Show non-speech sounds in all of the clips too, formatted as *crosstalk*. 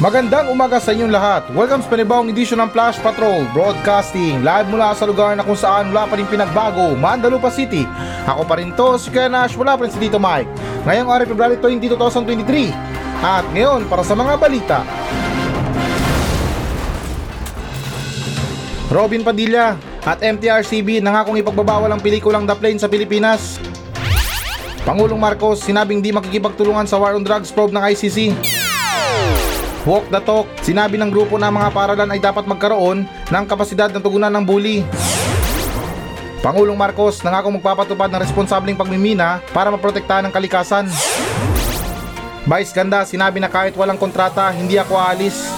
Magandang umaga sa inyong lahat. Welcome sa panibawang edisyon ng Flash Patrol Broadcasting live mula sa lugar na kung saan wala pa rin pinagbago, Mandalupa City. Ako pa rin to, si Kuya Nash, wala pa rin si Tito Mike. Ngayong araw, February 20, 2023. At ngayon, para sa mga balita. Robin Padilla at MTRCB nangakong ipagbabawal ang pelikulang The Plane sa Pilipinas. Pangulong Marcos sinabing di makikipagtulungan sa war on drugs probe ng ICC. Walk the talk, sinabi ng grupo na mga paralan ay dapat magkaroon ng kapasidad ng tugunan ng bully. Pangulong Marcos nangako magpapatupad ng responsableng pagmimina para maprotektahan ang kalikasan. Vice Ganda sinabi na kahit walang kontrata, hindi ako aalis.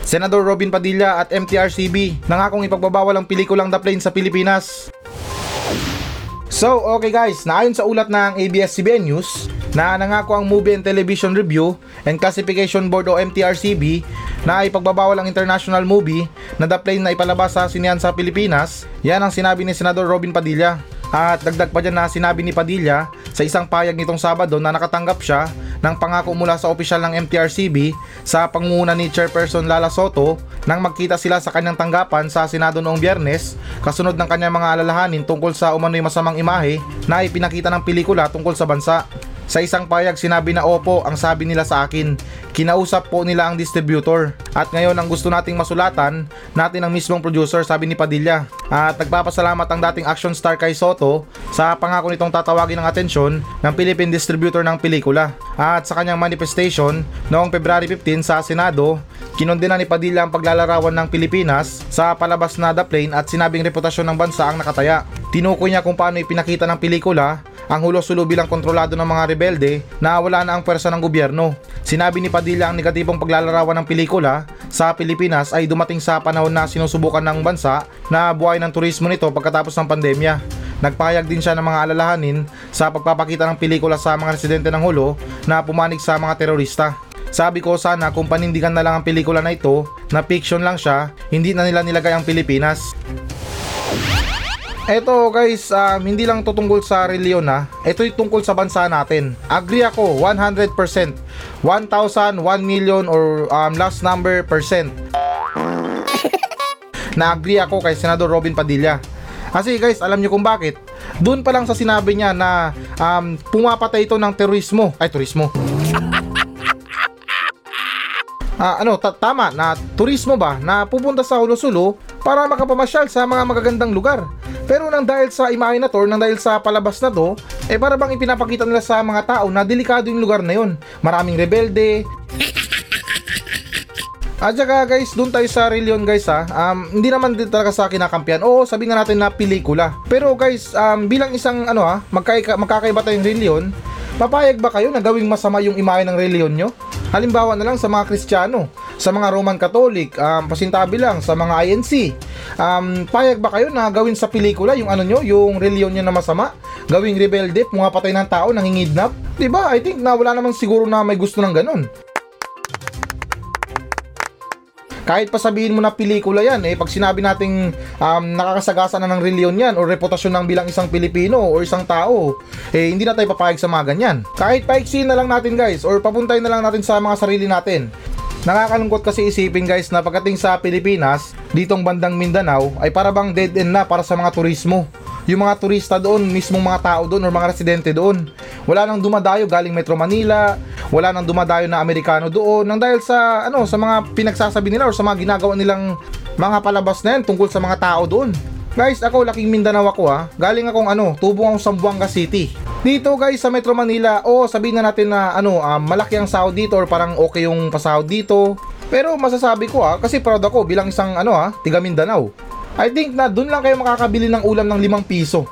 Senador Robin Padilla at MTRCB nangakong ipagbabawal ang pelikulang The Plane sa Pilipinas. So, okay guys, naayon sa ulat ng ABS-CBN News na nangako ang Movie and Television Review and Classification Board o MTRCB na ipagbabawal ang international movie na The Plane na ipalabas sa sinihan sa Pilipinas. Yan ang sinabi ni Senador Robin Padilla. At dagdag pa dyan na sinabi ni Padilla sa isang payag nitong Sabado na nakatanggap siya ng pangako mula sa opisyal ng MTRCB sa pangunguna ni Chairperson Lala Soto nang magkita sila sa kanyang tanggapan sa Senado noong biyernes kasunod ng kanyang mga alalahanin tungkol sa umano'y masamang imahe na ipinakita ng pelikula tungkol sa bansa. Sa isang payag sinabi na opo ang sabi nila sa akin. Kinausap po nila ang distributor. At ngayon ang gusto nating masulatan natin ang mismong producer sabi ni Padilla. At nagpapasalamat ang dating action star kay Soto sa pangako nitong tatawagin ng atensyon ng Philippine distributor ng pelikula. At sa kanyang manifestation noong February 15 sa Senado, kinondena ni Padilla ang paglalarawan ng Pilipinas sa palabas na The Plane at sinabing reputasyon ng bansa ang nakataya. Tinukoy niya kung paano ipinakita ng pelikula ang hulo-sulo bilang kontrolado ng mga rebelde na wala na ang pwersa ng gobyerno. Sinabi ni Padilla ang negatibong paglalarawan ng pelikula sa Pilipinas ay dumating sa panahon na sinusubukan ng bansa na buhay ng turismo nito pagkatapos ng pandemya. Nagpahayag din siya ng mga alalahanin sa pagpapakita ng pelikula sa mga residente ng hulo na pumanig sa mga terorista. Sabi ko sana kung panindigan na lang ang pelikula na ito na fiction lang siya, hindi na nila nilagay ang Pilipinas. Eto guys, um, hindi lang to tungkol sa reliyon ha. Ito'y tungkol sa bansa natin. Agree ako, 100%. 1,000, 1 million or um, last number percent. *laughs* Na-agree ako kay Senador Robin Padilla. Kasi guys, alam niyo kung bakit? Doon pa lang sa sinabi niya na um, pumapatay ito ng terorismo. Ay, turismo. *laughs* Ah, ano, ta- tama na turismo ba na pupunta sa Hulo-Sulo para makapamasyal sa mga magagandang lugar. Pero nang dahil sa imahe na to, nang dahil sa palabas na to, eh para bang ipinapakita nila sa mga tao na delikado yung lugar na yun. Maraming rebelde. At saka guys, doon tayo sa reliyon guys ha. Um, hindi naman din talaga sa kinakampihan. Oo, sabi nga natin na pelikula. Pero guys, um, bilang isang ano ha, magkaika, magkakaiba tayong reliyon, papayag ba kayo na gawing masama yung imahe ng reliyon nyo? Halimbawa na lang sa mga Kristiyano, sa mga Roman Catholic, um, pasintabi lang sa mga INC. Um, payag ba kayo na gawin sa pelikula yung ano nyo, yung reliyon nyo na masama? Gawing rebelde, pumapatay ng tao, nangingidnap? Diba? I think na wala naman siguro na may gusto ng ganun. Kahit pa sabihin mo na pelikula yan, eh, pag sinabi nating um, nakakasagasa na ng reliyon yan o reputasyon ng bilang isang Pilipino o isang tao, eh, hindi na tayo papayag sa mga ganyan. Kahit paiksin na lang natin guys or papuntay na lang natin sa mga sarili natin. Nakakalungkot kasi isipin guys na pagdating sa Pilipinas, ditong bandang Mindanao, ay para bang dead end na para sa mga turismo. Yung mga turista doon, mismong mga tao doon or mga residente doon. Wala nang dumadayo galing Metro Manila, wala nang dumadayo na Amerikano doon nang dahil sa ano sa mga pinagsasabi nila or sa mga ginagawa nilang mga palabas na yan tungkol sa mga tao doon. Guys, ako laking Mindanao ako ha. Galing akong ano, tubong akong Sambuanga City. Dito guys sa Metro Manila, o oh, sabihin na natin na ano, um, malaki ang sahod dito or parang okay yung pasahod dito. Pero masasabi ko ha, kasi proud ako bilang isang ano ha, tiga Mindanao. I think na doon lang kayo makakabili ng ulam ng 5 piso.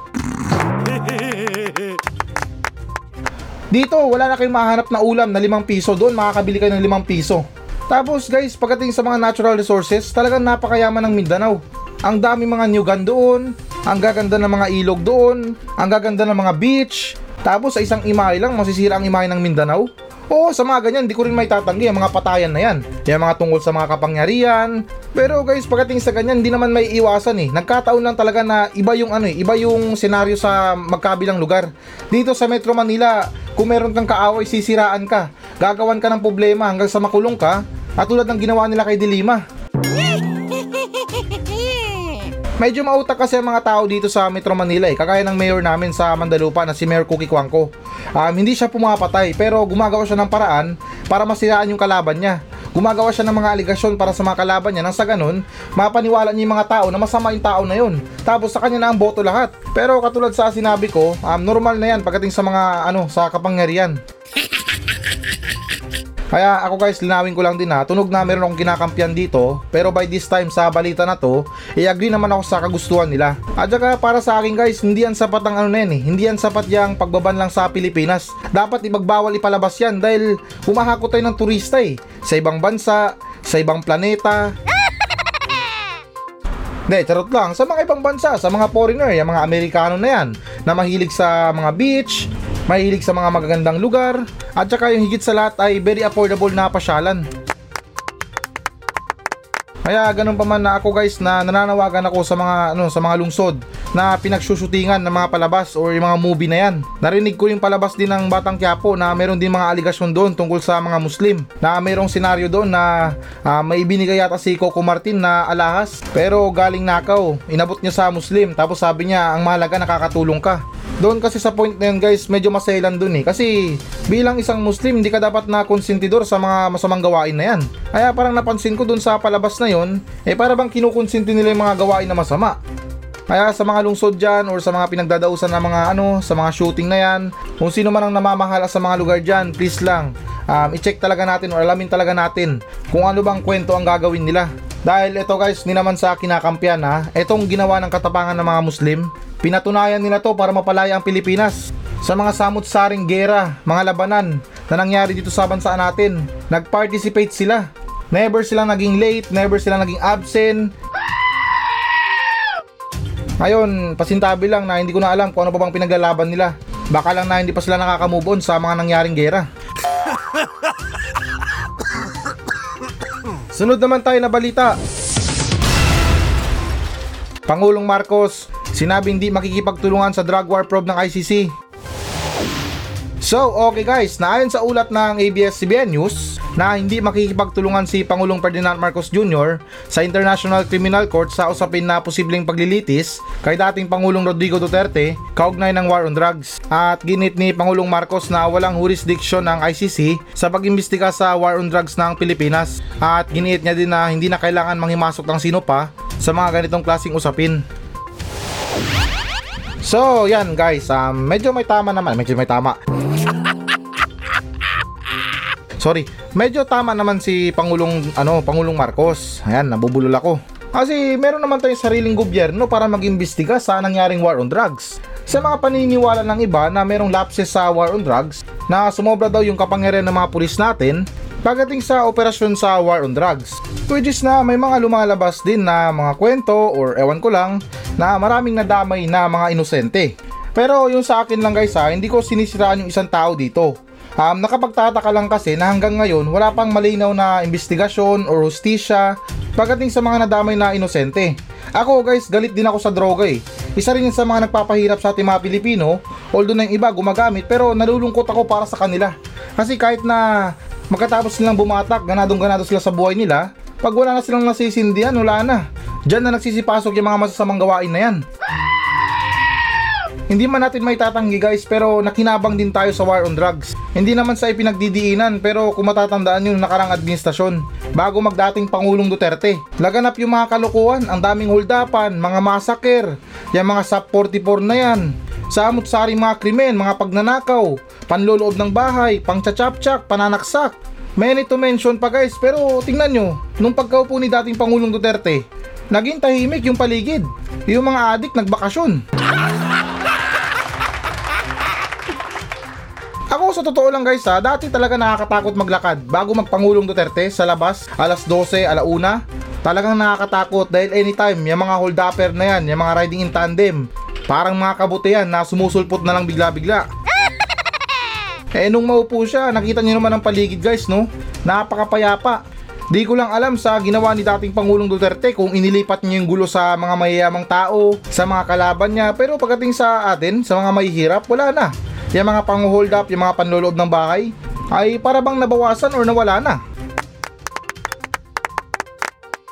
Dito, wala na kayong mahanap na ulam na 5 piso. Doon, makakabili kayo ng 5 piso. Tapos guys, pagdating sa mga natural resources, talagang napakayaman ng Mindanao. Ang dami mga nyugan doon, ang gaganda ng mga ilog doon, ang gaganda ng mga beach. Tapos sa isang imahe lang, masisira ang imahe ng Mindanao. Oo, sa mga ganyan, di ko rin may tatanggi ang mga patayan na yan. Yung mga tungkol sa mga kapangyarihan. Pero guys, pagdating sa ganyan, hindi naman may iwasan eh. Nagkataon lang talaga na iba yung ano eh, iba yung senaryo sa magkabilang lugar. Dito sa Metro Manila, kung meron kang kaaway, sisiraan ka. Gagawan ka ng problema hanggang sa makulong ka. At tulad ng ginawa nila kay Dilima. Medyo mautak kasi ang mga tao dito sa Metro Manila eh. Kagaya ng mayor namin sa Mandalupa na si Mayor Cookie Kwangko. Um, hindi siya pumapatay pero gumagawa siya ng paraan para masiraan yung kalaban niya. Gumagawa siya ng mga aligasyon para sa mga kalaban niya nang sa ganun, mapaniwala niya yung mga tao na masama yung tao na yun. Tapos sa kanya na ang boto lahat. Pero katulad sa sinabi ko, um, normal na yan pagdating sa mga ano sa kapangyarihan. Kaya ako guys, linawin ko lang din ha, tunog na meron akong kinakampiyan dito, pero by this time sa balita na to, i-agree naman ako sa kagustuhan nila. At saka para sa akin guys, hindi yan sapat ang ano na yan eh, hindi yan sapat yung pagbaban lang sa Pilipinas. Dapat ibagbawal ipalabas yan dahil humahakot tayo ng turista eh, sa ibang bansa, sa ibang planeta, *laughs* hindi, charot lang. Sa mga ibang bansa, sa mga foreigner, yung mga Amerikano na yan, na mahilig sa mga beach, mahilig sa mga magagandang lugar, at saka yung higit sa lahat ay very affordable na pasyalan. Kaya ganun pa man na ako guys na nananawagan ako sa mga ano sa mga lungsod na pinagsusutingan ng mga palabas or yung mga movie na yan. Narinig ko yung palabas din ng Batang Quiapo na meron din mga aligasyon doon tungkol sa mga Muslim. Na mayroong senaryo doon na uh, may binigay yata si Coco Martin na alahas pero galing nakaw. Inabot niya sa Muslim tapos sabi niya ang mahalaga nakakatulong ka. Doon kasi sa point na yun guys, medyo maselan doon eh. Kasi bilang isang Muslim, hindi ka dapat na konsentidor sa mga masamang gawain na yan. Kaya parang napansin ko doon sa palabas na yon, eh para bang kinukonsinti nila yung mga gawain na masama. Kaya sa mga lungsod dyan or sa mga pinagdadausan na mga ano, sa mga shooting na yan, kung sino man ang namamahala sa mga lugar dyan, please lang, um, i-check talaga natin or alamin talaga natin kung ano bang kwento ang gagawin nila. Dahil ito guys, ni naman sa kinakampiyan ha, itong ginawa ng katapangan ng mga Muslim, Pinatunayan nila to para mapalaya ang Pilipinas sa mga samut-saring gera, mga labanan na nangyari dito sa bansa natin. Nag-participate sila. Never silang naging late, never silang naging absent. Ngayon, pasintabi lang na hindi ko na alam kung ano pa bang pinaglalaban nila. Baka lang na hindi pa sila nakakamove on sa mga nangyaring gera. *laughs* Sunod naman tayo na balita. Pangulong Marcos, sinabing di makikipagtulungan sa drug war probe ng ICC. So, okay guys, naayon sa ulat ng ABS-CBN News na hindi makikipagtulungan si Pangulong Ferdinand Marcos Jr. sa International Criminal Court sa usapin na posibleng paglilitis kay dating Pangulong Rodrigo Duterte kaugnay ng war on drugs. At ginit ni Pangulong Marcos na walang jurisdiction ng ICC sa pag-imbestiga sa war on drugs ng Pilipinas. At ginit niya din na hindi na kailangan manghimasok ng sino pa sa mga ganitong klasing usapin. So, yan guys, um, medyo may tama naman, medyo may tama. Sorry, medyo tama naman si Pangulong ano, Pangulong Marcos. Ayan, nabubulol ako. Kasi meron naman tayong sariling gobyerno para mag-imbestiga sa nangyaring war on drugs. Sa mga paniniwala ng iba na merong lapses sa war on drugs, na sumobra daw yung kapangyarihan ng mga pulis natin pagdating sa operasyon sa war on drugs. Which is na may mga lumalabas din na mga kwento or ewan ko lang na maraming nadamay na mga inosente. Pero yung sa akin lang guys ha, hindi ko sinisiraan yung isang tao dito. Um, nakapagtataka lang kasi na hanggang ngayon wala pang malinaw na investigasyon or hustisya pagdating sa mga nadamay na inosente. Ako guys, galit din ako sa droga eh. Isa rin sa mga nagpapahirap sa ating mga Pilipino, although na yung iba gumagamit pero nalulungkot ako para sa kanila. Kasi kahit na magkatapos nilang bumatak, ganadong ganado sila sa buhay nila, pag wala na silang nasisindihan, wala na. Diyan na nagsisipasok yung mga masasamang gawain na yan. Hindi man natin may tatanggi guys pero nakinabang din tayo sa war on drugs. Hindi naman sa ipinagdidiinan pero kung matatandaan yung nakarang administrasyon bago magdating Pangulong Duterte. Laganap yung mga kalukuhan, ang daming holdapan, mga masaker, yung mga SAP 44 na yan. Samot-saring mga krimen, mga pagnanakaw, panloloob ng bahay, pangtsatsyaptsak, pananaksak. Many to mention pa guys pero tingnan nyo, nung pagkaupo ni dating Pangulong Duterte, naging tahimik yung paligid. Yung mga adik nagbakasyon. Ako sa totoo lang guys ha, dati talaga nakakatakot maglakad bago magpangulong Duterte sa labas, alas 12, alauna. Talagang nakakatakot dahil anytime, yung mga hold upper na yan, yung mga riding in tandem, parang mga kabutihan na sumusulpot na lang bigla-bigla. *laughs* Eh nung maupo siya, nakita niyo naman ang paligid guys no? Napakapayapa. Di ko lang alam sa ginawa ni dating Pangulong Duterte kung inilipat niya yung gulo sa mga mayayamang tao, sa mga kalaban niya, pero pagdating sa atin, sa mga mahihirap, wala na. Yung mga pang-hold up, yung mga panloloob ng bahay, ay para bang nabawasan or nawala na.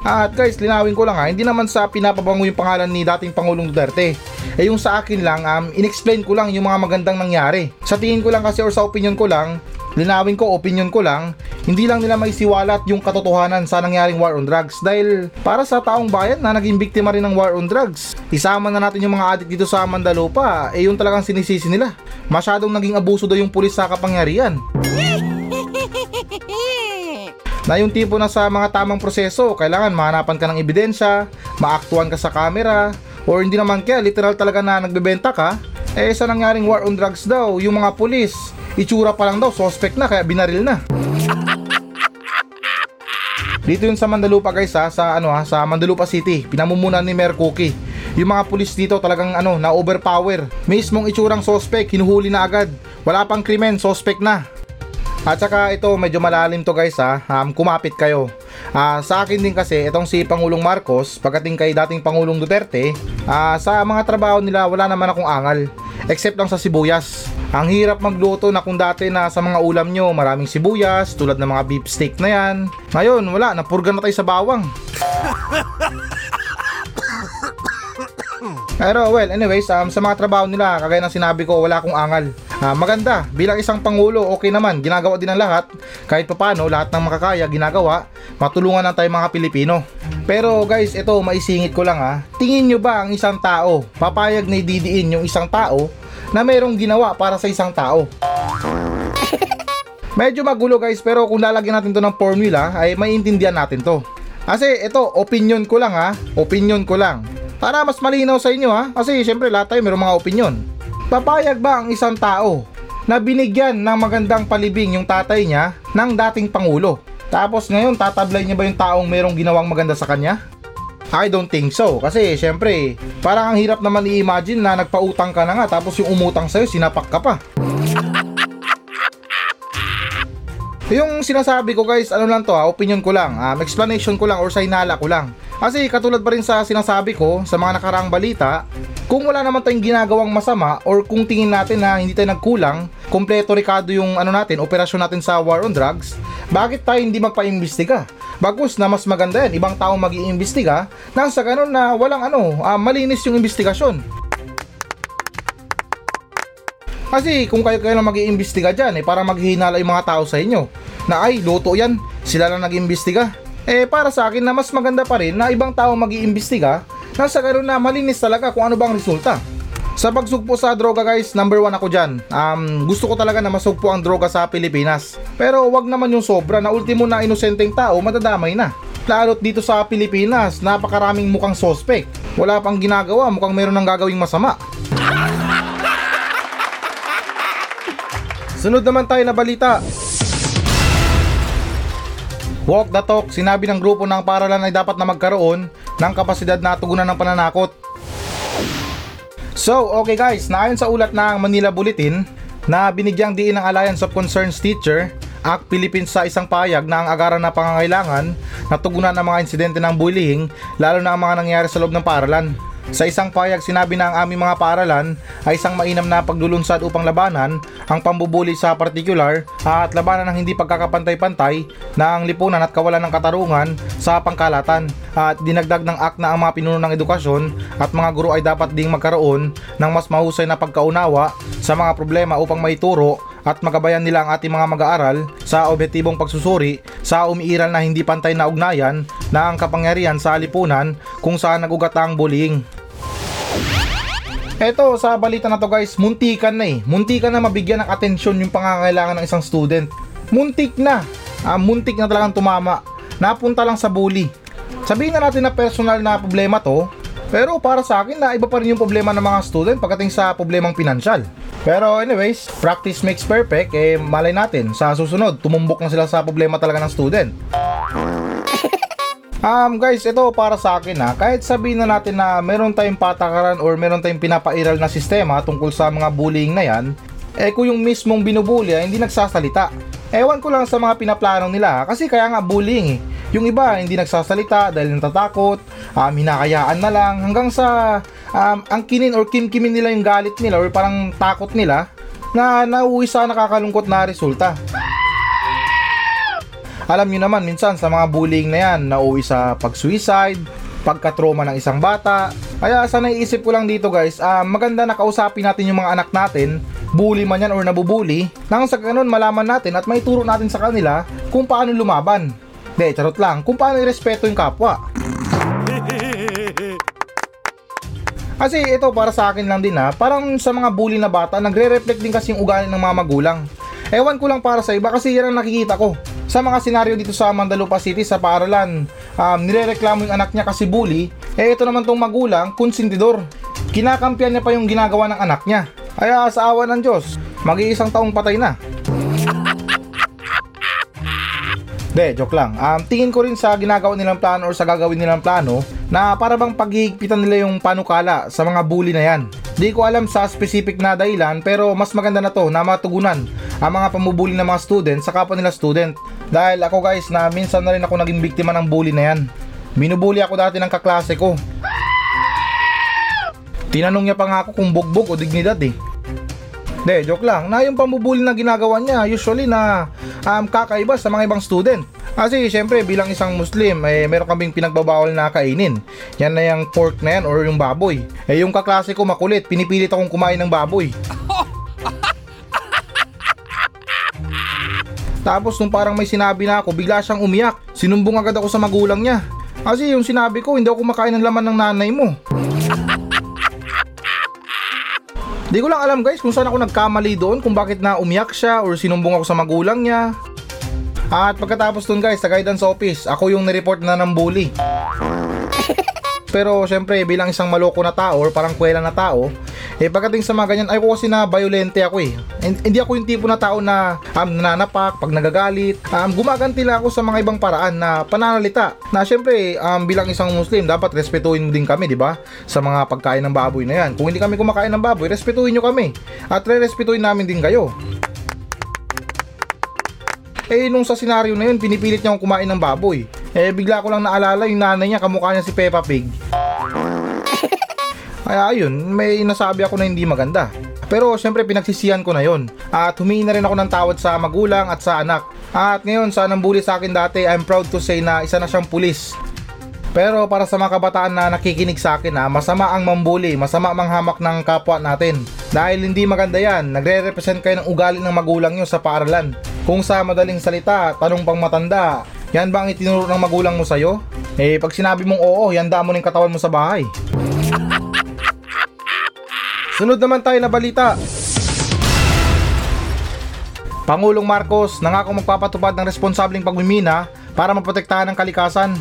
At guys, linawin ko lang ha, hindi naman sa pinapabango yung pangalan ni dating Pangulong Duterte. Eh yung sa akin lang, um, inexplain ko lang yung mga magandang nangyari. Sa tingin ko lang kasi or sa opinion ko lang, linawin ko, opinion ko lang, hindi lang nila may siwalat yung katotohanan sa nangyaring war on drugs dahil para sa taong bayan na naging biktima rin ng war on drugs. Isama na natin yung mga adik dito sa Mandalupa, eh yun talagang sinisisi nila. Masyadong naging abuso daw yung pulis sa kapangyarihan. *laughs* na yung tipo na sa mga tamang proseso, kailangan mahanapan ka ng ebidensya, maaktuan ka sa camera, or hindi naman kaya literal talaga na nagbebenta ka, eh sa nangyaring war on drugs daw, yung mga pulis, itsura pa lang daw, suspect na kaya binaril na. *laughs* Dito yun sa Mandalupa guys ha, sa ano ha, sa Mandalupa City, pinamumunan ni Mayor Cookie. Yung mga pulis dito talagang ano, na overpower. Mismong itsurang suspect, hinuhuli na agad. Wala pang krimen, suspect na. At saka ito medyo malalim to guys ha, um, kumapit kayo. Ah, sa akin din kasi itong si Pangulong Marcos, pagdating kay dating Pangulong Duterte, ah, sa mga trabaho nila wala naman akong angal. Except lang sa sibuyas. Ang hirap magluto na kung dati na sa mga ulam nyo maraming sibuyas, tulad ng mga beef steak na yan. Ngayon wala, napurga na tayo sa bawang. *laughs* Pero well, anyways, um, sa mga trabaho nila, kagaya ng sinabi ko, wala akong angal. Ah, maganda, bilang isang pangulo, okay naman, ginagawa din ng lahat. Kahit papano, lahat ng makakaya, ginagawa. Matulungan lang tayo mga Pilipino. Pero guys, ito, maisingit ko lang ha. Tingin nyo ba ang isang tao, papayag na ididiin yung isang tao na mayroong ginawa para sa isang tao? *laughs* Medyo magulo guys, pero kung lalagyan natin to ng formula, ay maiintindihan natin to. Kasi ito, opinion ko lang ha, opinion ko lang. Para mas malinaw sa inyo ha, kasi syempre lahat tayo mayroong mga opinion. Papayag ba ang isang tao na binigyan ng magandang palibing yung tatay niya ng dating pangulo? Tapos ngayon tatablay niya ba yung taong mayroong ginawang maganda sa kanya? I don't think so. Kasi syempre, parang ang hirap naman i-imagine na nagpautang ka na nga tapos yung umutang sa'yo, sinapak ka pa. Yung sinasabi ko guys, ano lang to ha, opinion ko lang, um, explanation ko lang or sa hinala ko lang. Kasi katulad pa rin sa sinasabi ko sa mga nakaraang balita, kung wala naman tayong ginagawang masama or kung tingin natin na hindi tayo nagkulang, kompleto rekado yung ano natin, operasyon natin sa war on drugs, bakit tayo hindi magpa-imbestiga? Bagus na mas maganda yan, ibang tao mag iimbestiga nang sa ganun na walang ano, ah, malinis yung investigasyon. Kasi kung kayo kayo lang mag-iimbestiga dyan, eh, para maghihinala yung mga tao sa inyo, na ay, luto yan, sila lang nag-iimbestiga. Eh, para sa akin na mas maganda pa rin na ibang tao mag-iimbestiga, na sa ganun na malinis talaga kung ano bang resulta. Sa pagsugpo sa droga guys, number one ako dyan. Um, gusto ko talaga na masugpo ang droga sa Pilipinas. Pero wag naman yung sobra na ultimo na inosenteng tao madadamay na. Lalo't dito sa Pilipinas, napakaraming mukhang suspect. Wala pang ginagawa, mukhang meron ng gagawing masama. Sunod naman tayo na balita. Walk the talk, sinabi ng grupo ng paralan ay dapat na magkaroon ng kapasidad na tugunan ng pananakot. So, okay guys, naayon sa ulat ng Manila Bulletin na binigyang diin ng Alliance of Concerns Teacher, Act Philippines sa isang payag na ang agaran na pangangailangan na tugunan ang mga insidente ng bullying lalo na ang mga nangyari sa loob ng paralan. Sa isang payag sinabi na ang aming mga paaralan ay isang mainam na paglulunsad upang labanan ang pambubuli sa partikular at labanan ng hindi pagkakapantay-pantay na ang lipunan at kawalan ng katarungan sa pangkalatan. At dinagdag ng act na ang mga pinuno ng edukasyon at mga guro ay dapat ding magkaroon ng mas mahusay na pagkaunawa sa mga problema upang maituro at magabayan nila ang ating mga mag-aaral sa objektibong pagsusuri sa umiiral na hindi pantay na ugnayan na ang kapangyarihan sa lipunan kung saan nagugat ang bullying. Eto, sa balita na to guys, muntikan na eh. Muntikan na mabigyan ng atensyon yung pangangailangan ng isang student. Muntik na. Ah, muntik na talagang tumama. Napunta lang sa bully. Sabihin na natin na personal na problema to, pero para sa akin na iba pa rin yung problema ng mga student pagdating sa problemang pinansyal. Pero anyways, practice makes perfect, eh malay natin, sa susunod, tumumbok na sila sa problema talaga ng student. *laughs* Um guys, ito para sa akin ha, kahit sabihin na natin na meron tayong patakaran or meron tayong pinapairal na sistema tungkol sa mga bullying na yan, Eh kung yung mismong binubuli ay hindi nagsasalita. Ewan ko lang sa mga pinaplano nila kasi kaya nga bullying eh. Yung iba hindi nagsasalita dahil natatakot, um, hinakayaan na lang hanggang sa um, ang kinin or kimkimin nila yung galit nila or parang takot nila na nauwi sa nakakalungkot na resulta. Alam nyo naman minsan sa mga bullying na yan, nauwi sa pag-suicide, pagka-trauma ng isang bata. Kaya sa naiisip ko lang dito guys, ah, maganda na kausapin natin yung mga anak natin, bully man yan or nabubuli, nang sa ganun malaman natin at maituro natin sa kanila kung paano lumaban. De, charot lang, kung paano irespeto yung kapwa. Kasi ito para sa akin lang din ha, parang sa mga bully na bata, nagre-reflect din kasi yung ugali ng mga magulang. Ewan ko lang para sa iba kasi yan ang nakikita ko. Sa mga senaryo dito sa Mandalupa City sa paaralan, um, nirereklamo yung anak niya kasi bully, eh ito naman tong magulang, konsentidor. Kinakampiyan niya pa yung ginagawa ng anak niya. Kaya sa awa ng Diyos, mag-iisang taong patay na. De, joke lang. Um, tingin ko rin sa ginagawa nilang plano or sa gagawin nilang plano na para bang paghihigpitan nila yung panukala sa mga bully na yan. Di ko alam sa specific na dahilan pero mas maganda na to na matugunan ang mga pamubuli ng mga student sa kapwa nila student. Dahil ako guys na minsan na rin ako naging biktima ng bully na yan. Binubuli ako dati ng kaklase ko. Tinanong niya pa nga ako kung bugbog o dignidad eh. De, joke lang. Na yung pambubuli na ginagawa niya, usually na um, kakaiba sa mga ibang student. Kasi syempre bilang isang Muslim, eh, meron kaming pinagbabawal na kainin. Yan na yung pork na yan or yung baboy. Eh yung kaklase ko makulit, pinipilit akong kumain ng baboy. *laughs* Tapos nung parang may sinabi na ako, bigla siyang umiyak. Sinumbong agad ako sa magulang niya. Kasi yung sinabi ko, hindi ako kumakain ng laman ng nanay mo. Di ko lang alam guys kung saan ako nagkamali doon kung bakit na umiyak siya or sinumbong ako sa magulang niya. At pagkatapos dun guys, sa guidance office, ako yung nireport na ng bully. Pero syempre bilang isang maloko na tao or parang kwela na tao, eh pagdating sa mga ganyan, ay ko kasi na violente ako eh. Hin- Hindi ako yung tipo na tao na um, nananapak, pag nagagalit. Um, gumaganti lang ako sa mga ibang paraan na pananalita. Na syempre um, bilang isang Muslim, dapat respetuhin mo din kami, di ba? Sa mga pagkain ng baboy na yan. Kung hindi kami kumakain ng baboy, respetuhin nyo kami. At re-respetuhin namin din kayo. Eh, nung sa senaryo na yun, pinipilit niya akong kumain ng baboy. Eh, bigla ko lang naalala yung nanay niya, kamukha niya si Peppa Pig. *laughs* Kaya ayun, may nasabi ako na hindi maganda. Pero syempre pinagsisihan ko na yon. At humingi na rin ako ng tawad sa magulang at sa anak. At ngayon sa nambuli sa akin dati, I'm proud to say na isa na siyang pulis. Pero para sa mga kabataan na nakikinig sa akin ha, masama ang mambuli, masama manghamak ng kapwa natin. Dahil hindi maganda yan, nagre-represent kayo ng ugali ng magulang nyo sa paaralan. Kung sa madaling salita, tanong pang matanda, yan ba ang itinuro ng magulang mo sa'yo? Eh pag sinabi mong oo, yanda mo ng katawan mo sa bahay. *laughs* Sunod naman tayo na balita. Pangulong Marcos nangako magpapatupad ng responsableng pagmimina para maprotektahan ang kalikasan.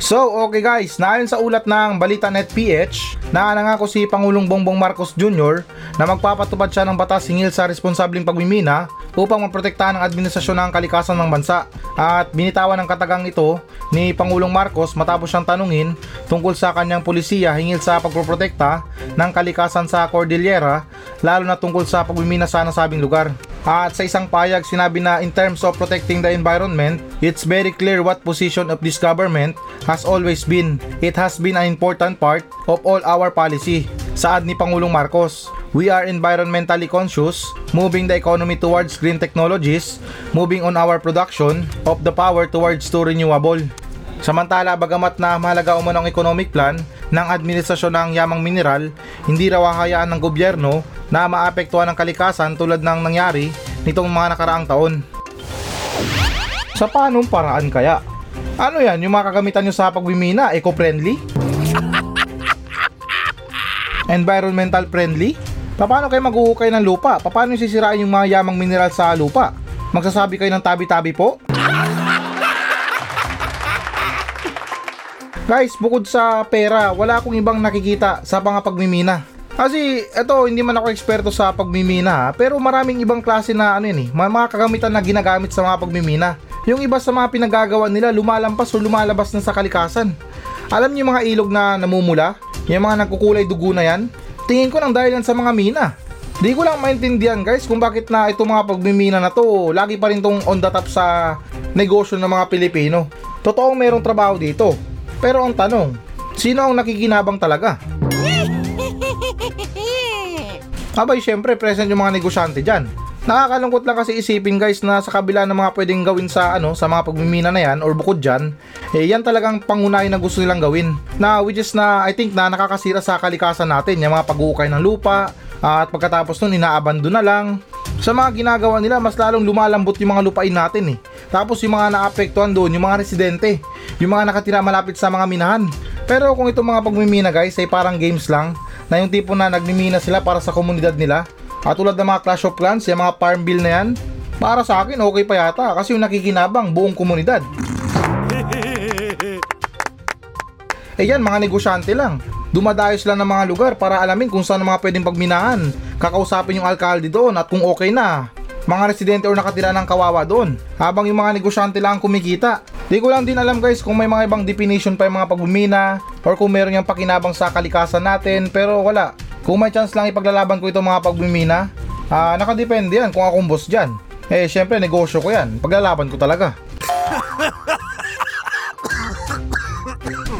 So, okay guys, naayon sa ulat ng Balita.net PH, na nangako si Pangulong Bongbong Marcos Jr. na magpapatupad siya ng batas hingil sa responsableng pagmimina upang maprotektahan ang administrasyon ng kalikasan ng bansa. At binitawan ng katagang ito ni Pangulong Marcos matapos siyang tanungin tungkol sa kanyang polisiya hingil sa pagproprotekta ng kalikasan sa Cordillera, lalo na tungkol sa pagmimina sa nasabing lugar. At sa isang payag, sinabi na in terms of protecting the environment, it's very clear what position of this government has always been. It has been an important part of all our policy. Saad ni Pangulong Marcos, we are environmentally conscious, moving the economy towards green technologies, moving on our production of the power towards to renewable. Samantala, bagamat na mahalaga umano ang economic plan ng administrasyon ng yamang mineral, hindi raw hahayaan ng gobyerno na maapektuhan ng kalikasan tulad ng nangyari nitong mga nakaraang taon. Sa paanong paraan kaya? Ano yan, yung mga kagamitan nyo sa pagbimina, eco-friendly? *laughs* Environmental friendly? Paano kayo maghuhukay ng lupa? Paano sisirain yung mga yamang mineral sa lupa? Magsasabi kayo ng tabi-tabi po? *laughs* Guys, bukod sa pera, wala akong ibang nakikita sa mga pagmimina. Kasi eto, hindi man ako eksperto sa pagmimina, ha, pero maraming ibang klase na ano yun eh, mga mga kagamitan na ginagamit sa mga pagmimina. Yung iba sa mga pinagagawa nila lumalampas o lumalabas na sa kalikasan. Alam niyo yung mga ilog na namumula? Yung mga nagkukulay dugo na yan? Tingin ko nang dahil yan sa mga mina. Di ko lang maintindihan guys kung bakit na itong mga pagmimina na to lagi pa rin tong on the top sa negosyo ng mga Pilipino. Totoong merong trabaho dito. Pero ang tanong, sino ang nakikinabang talaga? *laughs* Abay syempre present yung mga negosyante dyan. Nakakalungkot lang kasi isipin guys na sa kabila ng mga pwedeng gawin sa ano sa mga pagmimina na yan or bukod dyan, eh yan talagang pangunahin na gusto nilang gawin. Na which is na I think na nakakasira sa kalikasan natin yung mga pag-uukay ng lupa at pagkatapos nun inaabandon na lang. Sa mga ginagawa nila mas lalong lumalambot yung mga lupain natin eh. Tapos yung mga naapektuhan doon, yung mga residente, yung mga nakatira malapit sa mga minahan. Pero kung itong mga pagmimina guys ay parang games lang, na yung tipo na nagmimina sila para sa komunidad nila, at tulad ng mga Clash of Clans, yung mga farm bill na yan, para sa akin okay pa yata kasi yung nakikinabang buong komunidad. *laughs* Eh yan, mga negosyante lang. Dumadayo sila ng mga lugar para alamin kung saan mga pwedeng pagminahan. Kakausapin yung alkalde doon at kung okay na. Mga residente o nakatira ng kawawa doon. Habang yung mga negosyante lang ang kumikita. Di ko lang din alam guys kung may mga ibang definition pa yung mga pagmimina or kung meron yung pakinabang sa kalikasan natin pero wala. Kung may chance lang ipaglalaban ko itong mga pagmimina, ah nakadepende yan kung akong boss dyan. Eh syempre negosyo ko yan, paglalaban ko talaga.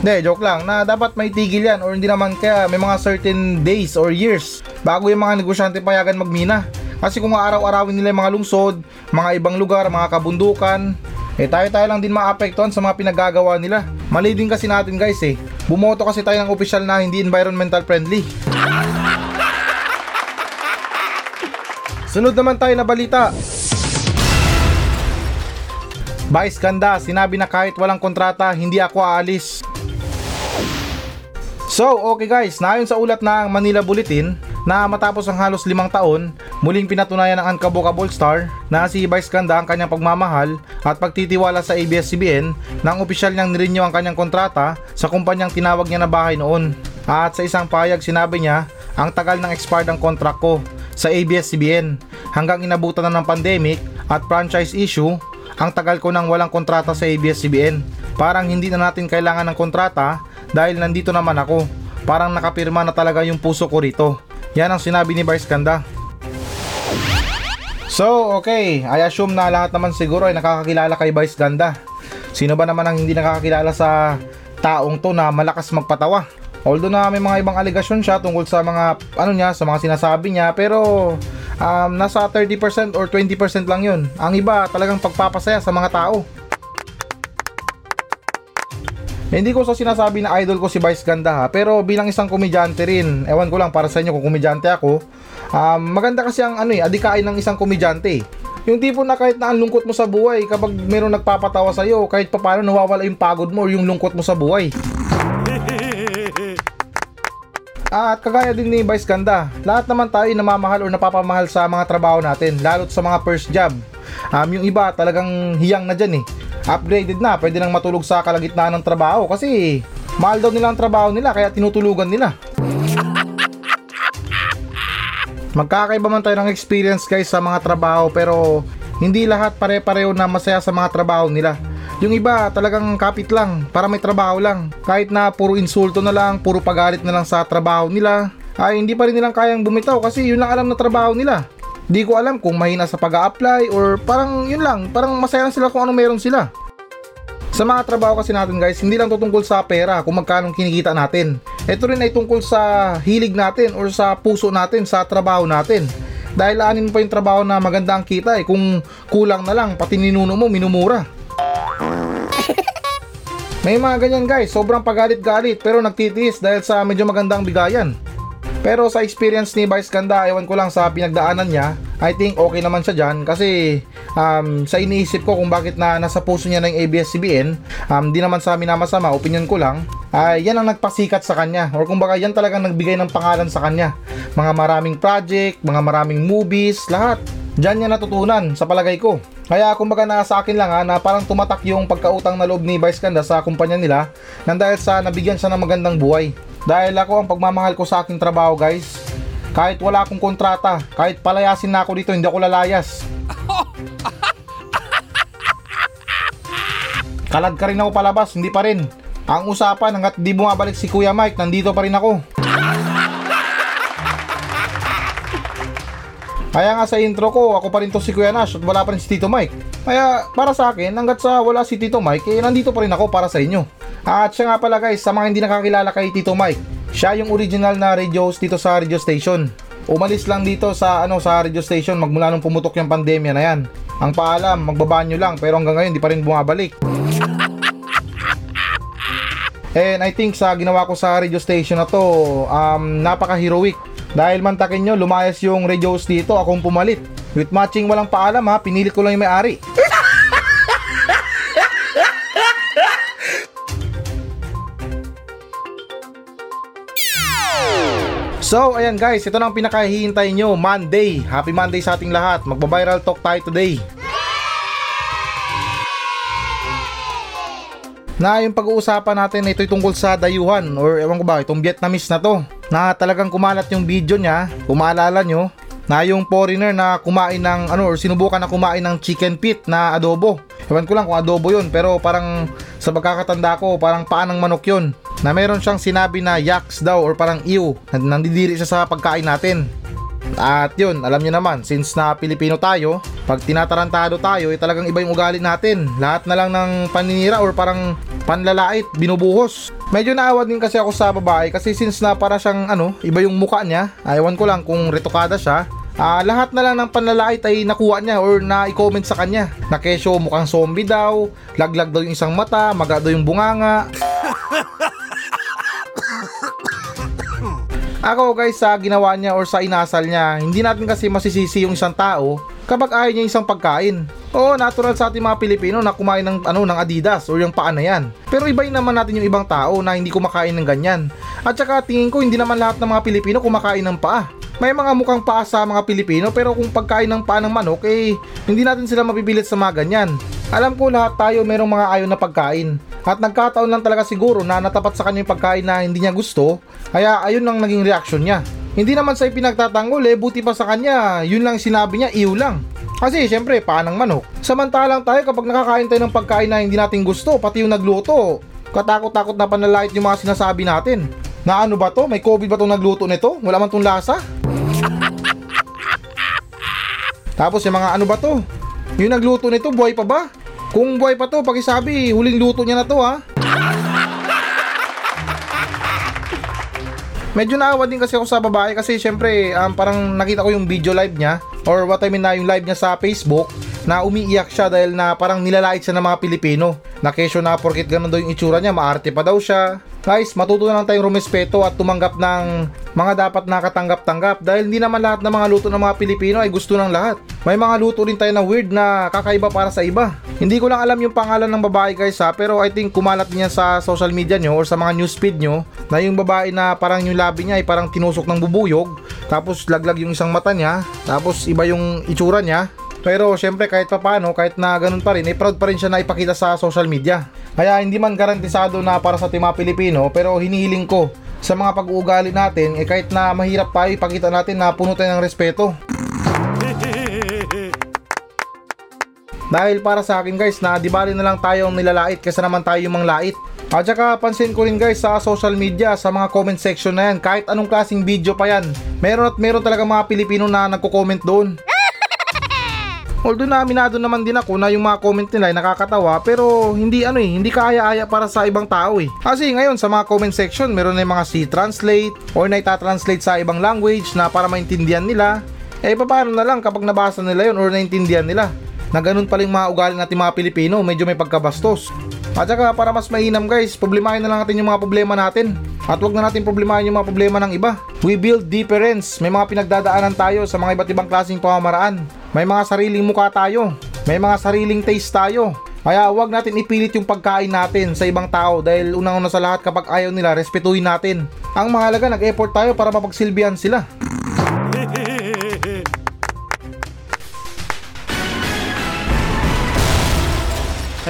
Hindi, joke lang, na dapat may tigil yan or hindi naman kaya may mga certain days or years bago yung mga negosyante payagan magmina. Kasi kung araw-arawin nila yung mga lungsod, mga ibang lugar, mga kabundukan, eh tayo-tayo lang din maapektuhan sa mga pinagagawa nila. Mali din kasi natin guys eh. Bumoto kasi tayo ng opisyal na hindi environmental friendly. Sunod naman tayo na balita. Vice Ganda, sinabi na kahit walang kontrata, hindi ako aalis. So, okay guys, nayon sa ulat ng Manila Bulletin na matapos ang halos limang taon, muling pinatunayan ng Unkabokable Star na si Vice Ganda ang kanyang pagmamahal at pagtitiwala sa ABS-CBN nang opisyal niyang nirenew ang kanyang kontrata sa kumpanyang tinawag niya na bahay noon. At sa isang payag sinabi niya, ang tagal ng expired ang kontrak ko sa ABS-CBN hanggang inabutan na ng pandemic at franchise issue, ang tagal ko nang walang kontrata sa ABS-CBN. Parang hindi na natin kailangan ng kontrata dahil nandito naman ako. Parang nakapirma na talaga yung puso ko rito. Yan ang sinabi ni Vice Ganda. So, okay. I assume na lahat naman siguro ay nakakakilala kay Vice Ganda. Sino ba naman ang hindi nakakakilala sa taong to na malakas magpatawa? Although na may mga ibang aligasyon siya tungkol sa mga ano niya, sa mga sinasabi niya, pero um, nasa 30% or 20% lang yun. Ang iba talagang pagpapasaya sa mga tao. Hindi ko sa sinasabi na idol ko si Vice Ganda ha, pero bilang isang komedyante rin, ewan ko lang para sa inyo kung komedyante ako, um, maganda kasi ang ano eh, adikain ng isang komedyante. Yung tipo na kahit na ang lungkot mo sa buhay, kapag meron nagpapatawa sa'yo, kahit pa paano nawawala yung pagod mo or yung lungkot mo sa buhay. At kagaya din ni Vice Ganda, lahat naman tayo namamahal o napapamahal sa mga trabaho natin, lalo't sa mga first job. Um, yung iba talagang hiyang na dyan eh. Upgraded na, pwede nang matulog sa kalagitnaan ng trabaho kasi mahal daw nila ang trabaho nila kaya tinutulugan nila. *laughs* Magkakaiba man tayo ng experience guys sa mga trabaho pero hindi lahat pare-pareho na masaya sa mga trabaho nila. Yung iba talagang kapit lang para may trabaho lang. Kahit na puro insulto na lang, puro pagalit na lang sa trabaho nila, ay hindi pa rin nilang kayang bumitaw kasi yun lang alam na trabaho nila. Di ko alam kung mahina sa pag apply or parang yun lang, parang masaya lang sila kung ano meron sila. Sa mga trabaho kasi natin guys, hindi lang to tungkol sa pera kung magkano kinikita natin. Ito rin ay tungkol sa hilig natin or sa puso natin sa trabaho natin. Dahil aanin mo pa yung trabaho na maganda ang kita eh, kung kulang na lang, pati ninuno mo, minumura. May mga ganyan guys, sobrang pagalit-galit pero nagtitiis dahil sa medyo magandang bigayan. Pero sa experience ni Vice Ganda, ewan ko lang sa pinagdaanan niya, I think okay naman siya dyan kasi um, sa iniisip ko kung bakit na nasa puso niya ng ABS-CBN, um, di naman sa amin na masama, opinion ko lang, ay yan ang nagpasikat sa kanya or kumbaga yan talagang nagbigay ng pangalan sa kanya. Mga maraming project, mga maraming movies, lahat. Diyan niya natutunan sa palagay ko. Kaya kumbaga na sa akin lang ha, na parang tumatak yung pagkautang na loob ni Vice Ganda sa kumpanya nila nang dahil sa nabigyan siya ng magandang buhay. Dahil ako ang pagmamahal ko sa aking trabaho guys, kahit wala akong kontrata, kahit palayasin na ako dito, hindi ako lalayas. Kalad ka rin ako palabas, hindi pa rin. Ang usapan hanggat di bumabalik si Kuya Mike, nandito pa rin ako. Kaya nga sa intro ko, ako pa rin to si Kuya Nash at wala pa rin si Tito Mike. Kaya para sa akin, hanggat sa wala si Tito Mike, eh nandito pa rin ako para sa inyo. At siya nga pala guys, sa mga hindi nakakilala kay Tito Mike, siya yung original na radio host dito sa radio station. Umalis lang dito sa ano sa radio station magmula nung pumutok yung pandemya na yan. Ang paalam, magbabanyo lang pero hanggang ngayon di pa rin bumabalik. And I think sa ginawa ko sa radio station na to, um, napaka-heroic. Dahil mantakin nyo, lumayas yung radio host dito, akong pumalit. With matching walang paalam ha, pinilit ko lang yung may-ari. *laughs* So, ayan guys, ito na ang pinakahihintay nyo, Monday. Happy Monday sa ating lahat. Magba-viral talk tayo today. Na yung pag-uusapan natin ito tungkol sa dayuhan or ewan ko ba, itong Vietnamese na to. Na talagang kumalat yung video niya, kung maalala nyo, na yung foreigner na kumain ng ano or sinubukan na kumain ng chicken feet na adobo. Ewan ko lang kung adobo yun pero parang sa pagkakatanda ko parang paan ng manok yun. Na meron siyang sinabi na yaks daw or parang ew. Nandidiri siya sa pagkain natin. At yun, alam nyo naman, since na Pilipino tayo, pag tinatarantado tayo, eh, talagang iba yung ugali natin. Lahat na lang ng paninira or parang panlalait, binubuhos. Medyo naawa din kasi ako sa babae kasi since na para siyang ano, iba yung muka niya, ayawan ko lang kung retokada siya, Ah, lahat na lang ng panlalait ay nakuha niya or na-comment sa kanya. Na mukhang zombie daw, laglag daw yung isang mata, maga daw yung bunganga. *laughs* Ako guys sa ginawa niya or sa inasal niya, hindi natin kasi masisisi yung isang tao kapag ayaw niya isang pagkain. Oo, natural sa ating mga Pilipino na kumain ng ano ng Adidas or yung paa na yan. Pero ibayin naman natin yung ibang tao na hindi kumakain ng ganyan. At saka tingin ko hindi naman lahat ng mga Pilipino kumakain ng paa. May mga mukhang paa sa mga Pilipino pero kung pagkain ng paa ng manok eh hindi natin sila mapipilit sa mga ganyan. Alam ko lahat tayo merong mga ayaw na pagkain. At nagkataon lang talaga siguro na natapat sa kanya yung pagkain na hindi niya gusto, kaya ayun ang naging reaction niya. Hindi naman sa ipinagtatanggol eh, buti pa sa kanya, yun lang sinabi niya, iw lang. Kasi syempre, paanang manok. Samantalang tayo kapag nakakain tayo ng pagkain na hindi natin gusto, pati yung nagluto, katakot-takot na panlalait yung mga sinasabi natin. Na ano ba to? May COVID ba tong nagluto nito? Wala man tong lasa? *laughs* Tapos yung mga ano ba to? Yung nagluto nito, buhay pa ba? Kung buhay pa to, pakisabi, huling luto niya na to ha. Medyo naawa din kasi ako sa babae kasi syempre um, parang nakita ko yung video live niya or what I mean na yung live niya sa Facebook na umiiyak siya dahil na parang nilalait siya ng mga Pilipino. Na kesyo na porkit ganun daw yung itsura niya, maarte pa daw siya. Guys, matutunan lang tayong rumespeto at tumanggap ng mga dapat nakatanggap-tanggap dahil hindi naman lahat ng mga luto ng mga Pilipino ay gusto ng lahat. May mga luto rin tayo na weird na kakaiba para sa iba. Hindi ko lang alam yung pangalan ng babae guys ha, pero I think kumalat niya sa social media nyo or sa mga newsfeed nyo na yung babae na parang yung labi niya ay parang tinusok ng bubuyog, tapos laglag yung isang mata niya, tapos iba yung itsura niya. Pero syempre kahit pa paano, kahit na ganun pa rin, eh proud pa rin siya na ipakita sa social media. Kaya hindi man garantisado na para sa ating mga Pilipino, pero hinihiling ko sa mga pag-uugali natin, eh kahit na mahirap pa, ipakita natin na puno tayo ng respeto. *laughs* Dahil para sa akin guys, na di bali na lang tayong nilalait kaysa naman tayo yung manglait. At saka pansin ko rin guys sa social media, sa mga comment section na yan, kahit anong klaseng video pa yan, meron at meron talaga mga Pilipino na nagko-comment doon. Although na aminado naman din ako na yung mga comment nila ay nakakatawa pero hindi ano eh, hindi kaaya-aya para sa ibang tao eh. Kasi ngayon sa mga comment section meron na yung mga C-translate or na itatranslate sa ibang language na para maintindihan nila. Eh paano na lang kapag nabasa nila yon or naintindihan nila na ganun pala yung mga ugali natin mga Pilipino, medyo may pagkabastos. At saka para mas mainam guys, problemahin na lang natin yung mga problema natin. At wag na natin problemahin yung mga problema ng iba. We build difference. May mga pinagdadaanan tayo sa mga iba't ibang klaseng pamamaraan. May mga sariling mukha tayo. May mga sariling taste tayo. Kaya wag natin ipilit yung pagkain natin sa ibang tao dahil unang-una sa lahat kapag ayaw nila, respetuhin natin. Ang mahalaga, nag-effort tayo para mapagsilbihan sila.